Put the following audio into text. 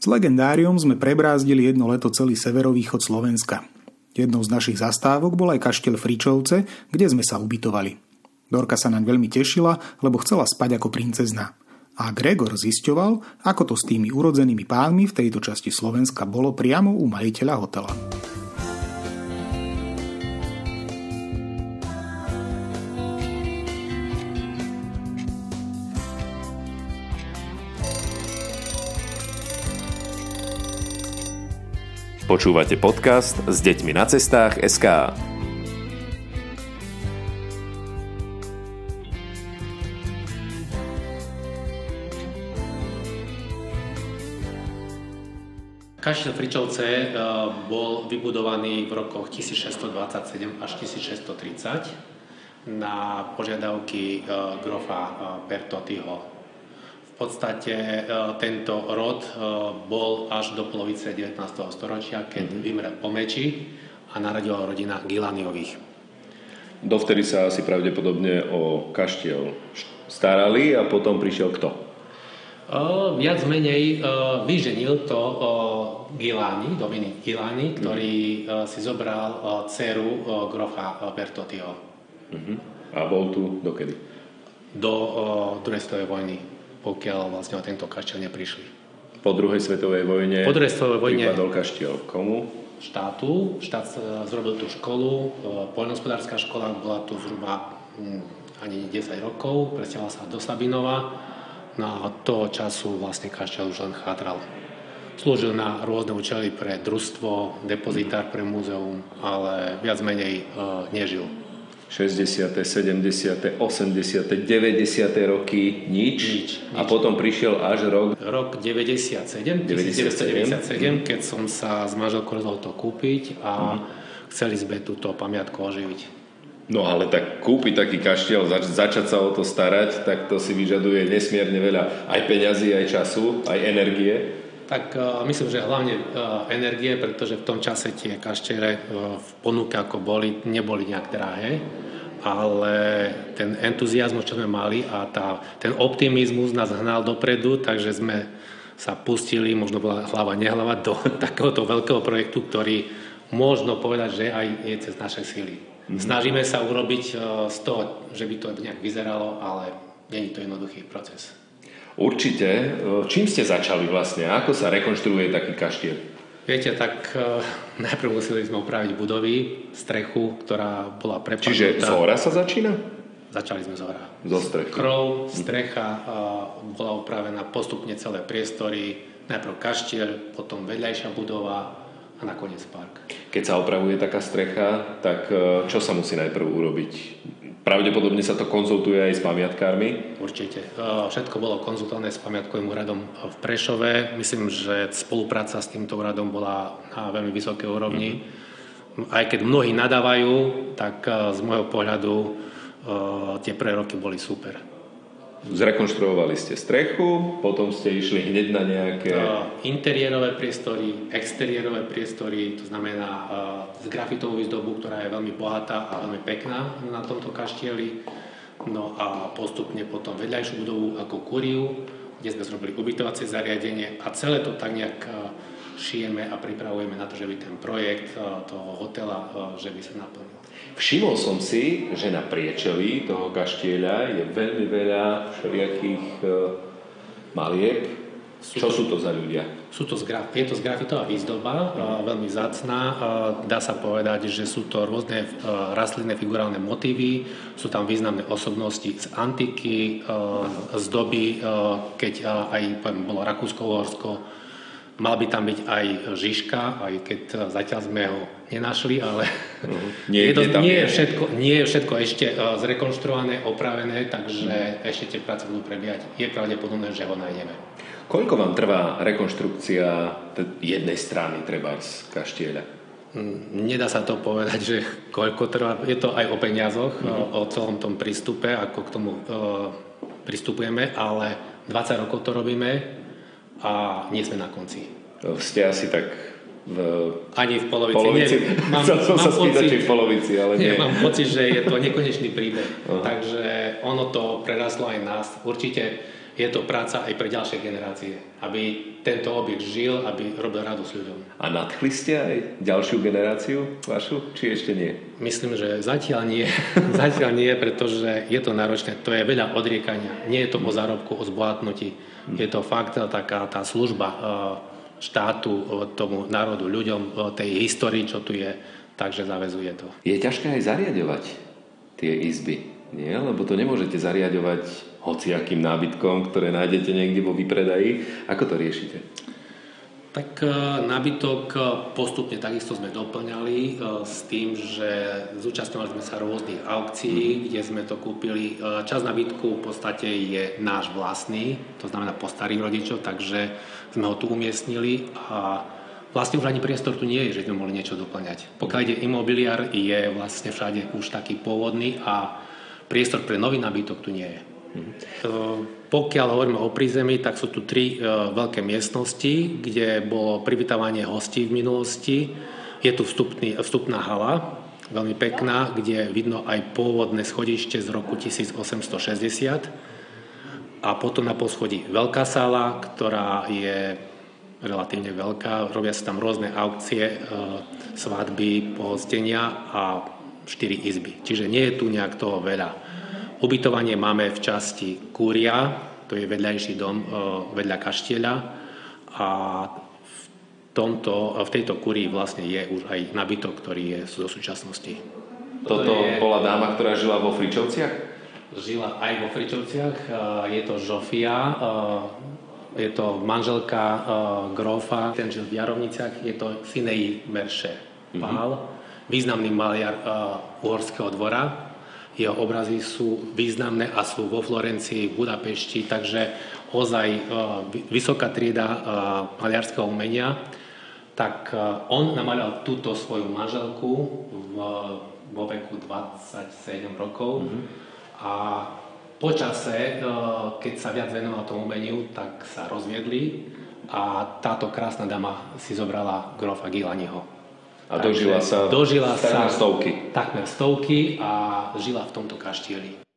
S legendáriom sme prebrázdili jedno leto celý severovýchod Slovenska. Jednou z našich zastávok bol aj kaštiel Fričovce, kde sme sa ubytovali. Dorka sa naň veľmi tešila, lebo chcela spať ako princezna. A Gregor zisťoval, ako to s tými urodzenými pánmi v tejto časti Slovenska bolo priamo u majiteľa hotela. Počúvate podcast s deťmi na cestách SK. Kaštiel Fričovce eh, bol vybudovaný v rokoch 1627 až 1630 na požiadavky eh, grofa eh, Bertottiho podstate e, tento rod e, bol až do polovice 19. storočia, keď mm-hmm. vymrel po meči a narodila rodina Gilaniových. Dovtedy sa asi pravdepodobne o kaštiel starali a potom prišiel kto? Uh, viac menej uh, vyženil to uh, Gilani, Dominik Gilani, ktorý uh, si zobral uh, dceru uh, grofa Bertottiho. Uh-huh. A bol tu dokedy? Do uh, druhej svetovej vojny pokiaľ vlastne o tento kaštiel neprišli. Po druhej svetovej vojne, po druhej svetovej vojne pripadol kaštiel komu? Štátu. Štát zrobil tú školu, e, poľnohospodárska škola, bola tu zhruba hm, ani 10 rokov, presťahovala sa do Sabinova. No a od toho času vlastne kaštiel už len chátral. Slúžil na rôzne účely pre družstvo, depozitár pre múzeum, ale viac menej e, nežil. 60., 70., 80., 90. roky nič, nič, a potom prišiel až rok... Rok 97, 1997, mm. keď som sa s manželkou rozhodol to kúpiť a mm. chceli sme túto pamiatku oživiť. No ale tak kúpiť taký kaštiel, zač- začať sa o to starať, tak to si vyžaduje nesmierne veľa aj peňazí, aj času, aj energie. Tak uh, myslím, že hlavne uh, energie, pretože v tom čase tie kaštiele uh, v ponuke ako boli, neboli nejak drahé, ale ten entuziasmus, čo sme mali a tá, ten optimizmus nás hnal dopredu, takže sme sa pustili, možno bola hlava nehlava, do takéhoto veľkého projektu, ktorý možno povedať, že aj je cez naše síly. Mm-hmm. Snažíme sa urobiť z toho, že by to nejak vyzeralo, ale je to jednoduchý proces. Určite. E, čím ste začali vlastne? Ako sa rekonštruuje taký kaštiel? Viete, tak uh, najprv museli sme upraviť budovy, strechu, ktorá bola prepadnutá. Čiže z hora sa začína? Začali sme z hora. Zo strechy. Krov, strecha, uh, bola upravená postupne celé priestory, najprv kaštiel, potom vedľajšia budova a nakoniec park. Keď sa opravuje taká strecha, tak čo sa musí najprv urobiť? Pravdepodobne sa to konzultuje aj s pamiatkármi? Určite. E, všetko bolo konzultované s pamiatkovým úradom v Prešove. Myslím, že spolupráca s týmto úradom bola na veľmi vysokej úrovni. Mm-hmm. Aj keď mnohí nadávajú, tak e, z môjho pohľadu e, tie prvé roky boli super. Zrekonštruovali ste strechu, potom ste išli hneď na nejaké... Uh, interiérové priestory, exteriérové priestory, to znamená uh, z grafitovú výzdobu, ktorá je veľmi bohatá a veľmi pekná na tomto kaštieli. No a postupne potom vedľajšiu budovu ako kuriu, kde sme zrobili ubytovacie zariadenie a celé to tak nejak uh, šijeme a pripravujeme na to, že by ten projekt uh, toho hotela, uh, že by sa naplnil. Všimol som si, že na priečeli toho kaštieľa je veľmi veľa všelijakých e, malieb. Sú Čo to, sú to za ľudia? Sú to z, je to z grafitová výzdoba, mm. veľmi zácná. Dá sa povedať, že sú to rôzne e, rastlinné figurálne motívy, sú tam významné osobnosti z antiky, z doby, keď aj poviem, bolo Rakúsko-Uhorsko, Mal by tam byť aj Žižka, aj keď zatiaľ sme ho nenašli, ale uh-huh. nie, je to, nie, je všetko, nie je všetko ešte uh, zrekonštruované, opravené, takže uh-huh. ešte tie práce budú prebiehať. Je pravdepodobné, že ho nájdeme. Koľko vám trvá rekonštrukcia jednej strany treba z kaštieľa? Mm, nedá sa to povedať, že koľko trvá. Je to aj o peniazoch, uh-huh. o celom tom prístupe, ako k tomu uh, pristupujeme, ale 20 rokov to robíme, a nie sme na konci. Ste asi tak v Ani v polovici. polovici. Nie, mám, Chcel som mám sa spýtať, či v polovici, ale nie. nie. Mám pocit, že je to nekonečný príbeh. Uh-huh. Takže ono to prerastlo aj nás. Určite je to práca aj pre ďalšie generácie, aby tento objekt žil, aby robil radosť ľuďom. A nadchli ste aj ďalšiu generáciu vašu, či ešte nie? Myslím, že zatiaľ nie. zatiaľ nie, pretože je to náročné. To je veľa odriekania. Nie je to o zárobku, o zbohatnutí. Je to fakt taká tá služba e, štátu, tomu národu, ľuďom, tej histórii, čo tu je. Takže zavezuje to. Je ťažké aj zariadovať tie izby, nie? Lebo to nemôžete zariadovať hociakým nábytkom, ktoré nájdete niekde vo vypredaji. Ako to riešite? Tak e, nábytok e, postupne takisto sme doplňali e, s tým, že zúčastňovali sme sa rôznych aukcií, mm. kde sme to kúpili. Čas nábytku v podstate je náš vlastný, to znamená po starých rodičov, takže sme ho tu umiestnili a vlastne už ani priestor tu nie je, že sme mohli niečo doplňať. Pokiaľ ide imobiliár, je vlastne všade už taký pôvodný a priestor pre nový nábytok tu nie je. Mhm. Pokiaľ hovoríme o prízemí, tak sú tu tri e, veľké miestnosti, kde bolo privítavanie hostí v minulosti. Je tu vstupný, vstupná hala, veľmi pekná, kde vidno aj pôvodné schodište z roku 1860. A potom na poschodí veľká sála, ktorá je relatívne veľká. Robia sa tam rôzne aukcie, e, svadby, pohostenia a štyri izby. Čiže nie je tu nejak toho veľa. Ubytovanie máme v časti Kúria, to je vedľajší dom e, vedľa kaštieľa a v, tomto, v tejto kúrii vlastne je už aj nabytok, ktorý je zo súčasnosti. Toto je, bola dáma, ktorá žila vo Fričovciach? Žila aj vo Fričovciach, e, je to Žofia, e, je to manželka Grofa, ten žil v Jarovniciach, je to Sinei Merše Pál, mm-hmm. Významný maliar Uhorského dvora, jeho obrazy sú významné a sú vo Florencii, v Budapešti, takže ozaj e, vysoká trieda e, maliarského umenia. Tak e, on namaľal túto svoju manželku v, vo veku 27 rokov mm-hmm. a počase, keď sa viac venoval tomu umeniu, tak sa rozviedli a táto krásna dama si zobrala grofa Gilaniho. A dožila sa, dožila takmer sa stovky. Takmer stovky a žila v tomto kaštieli.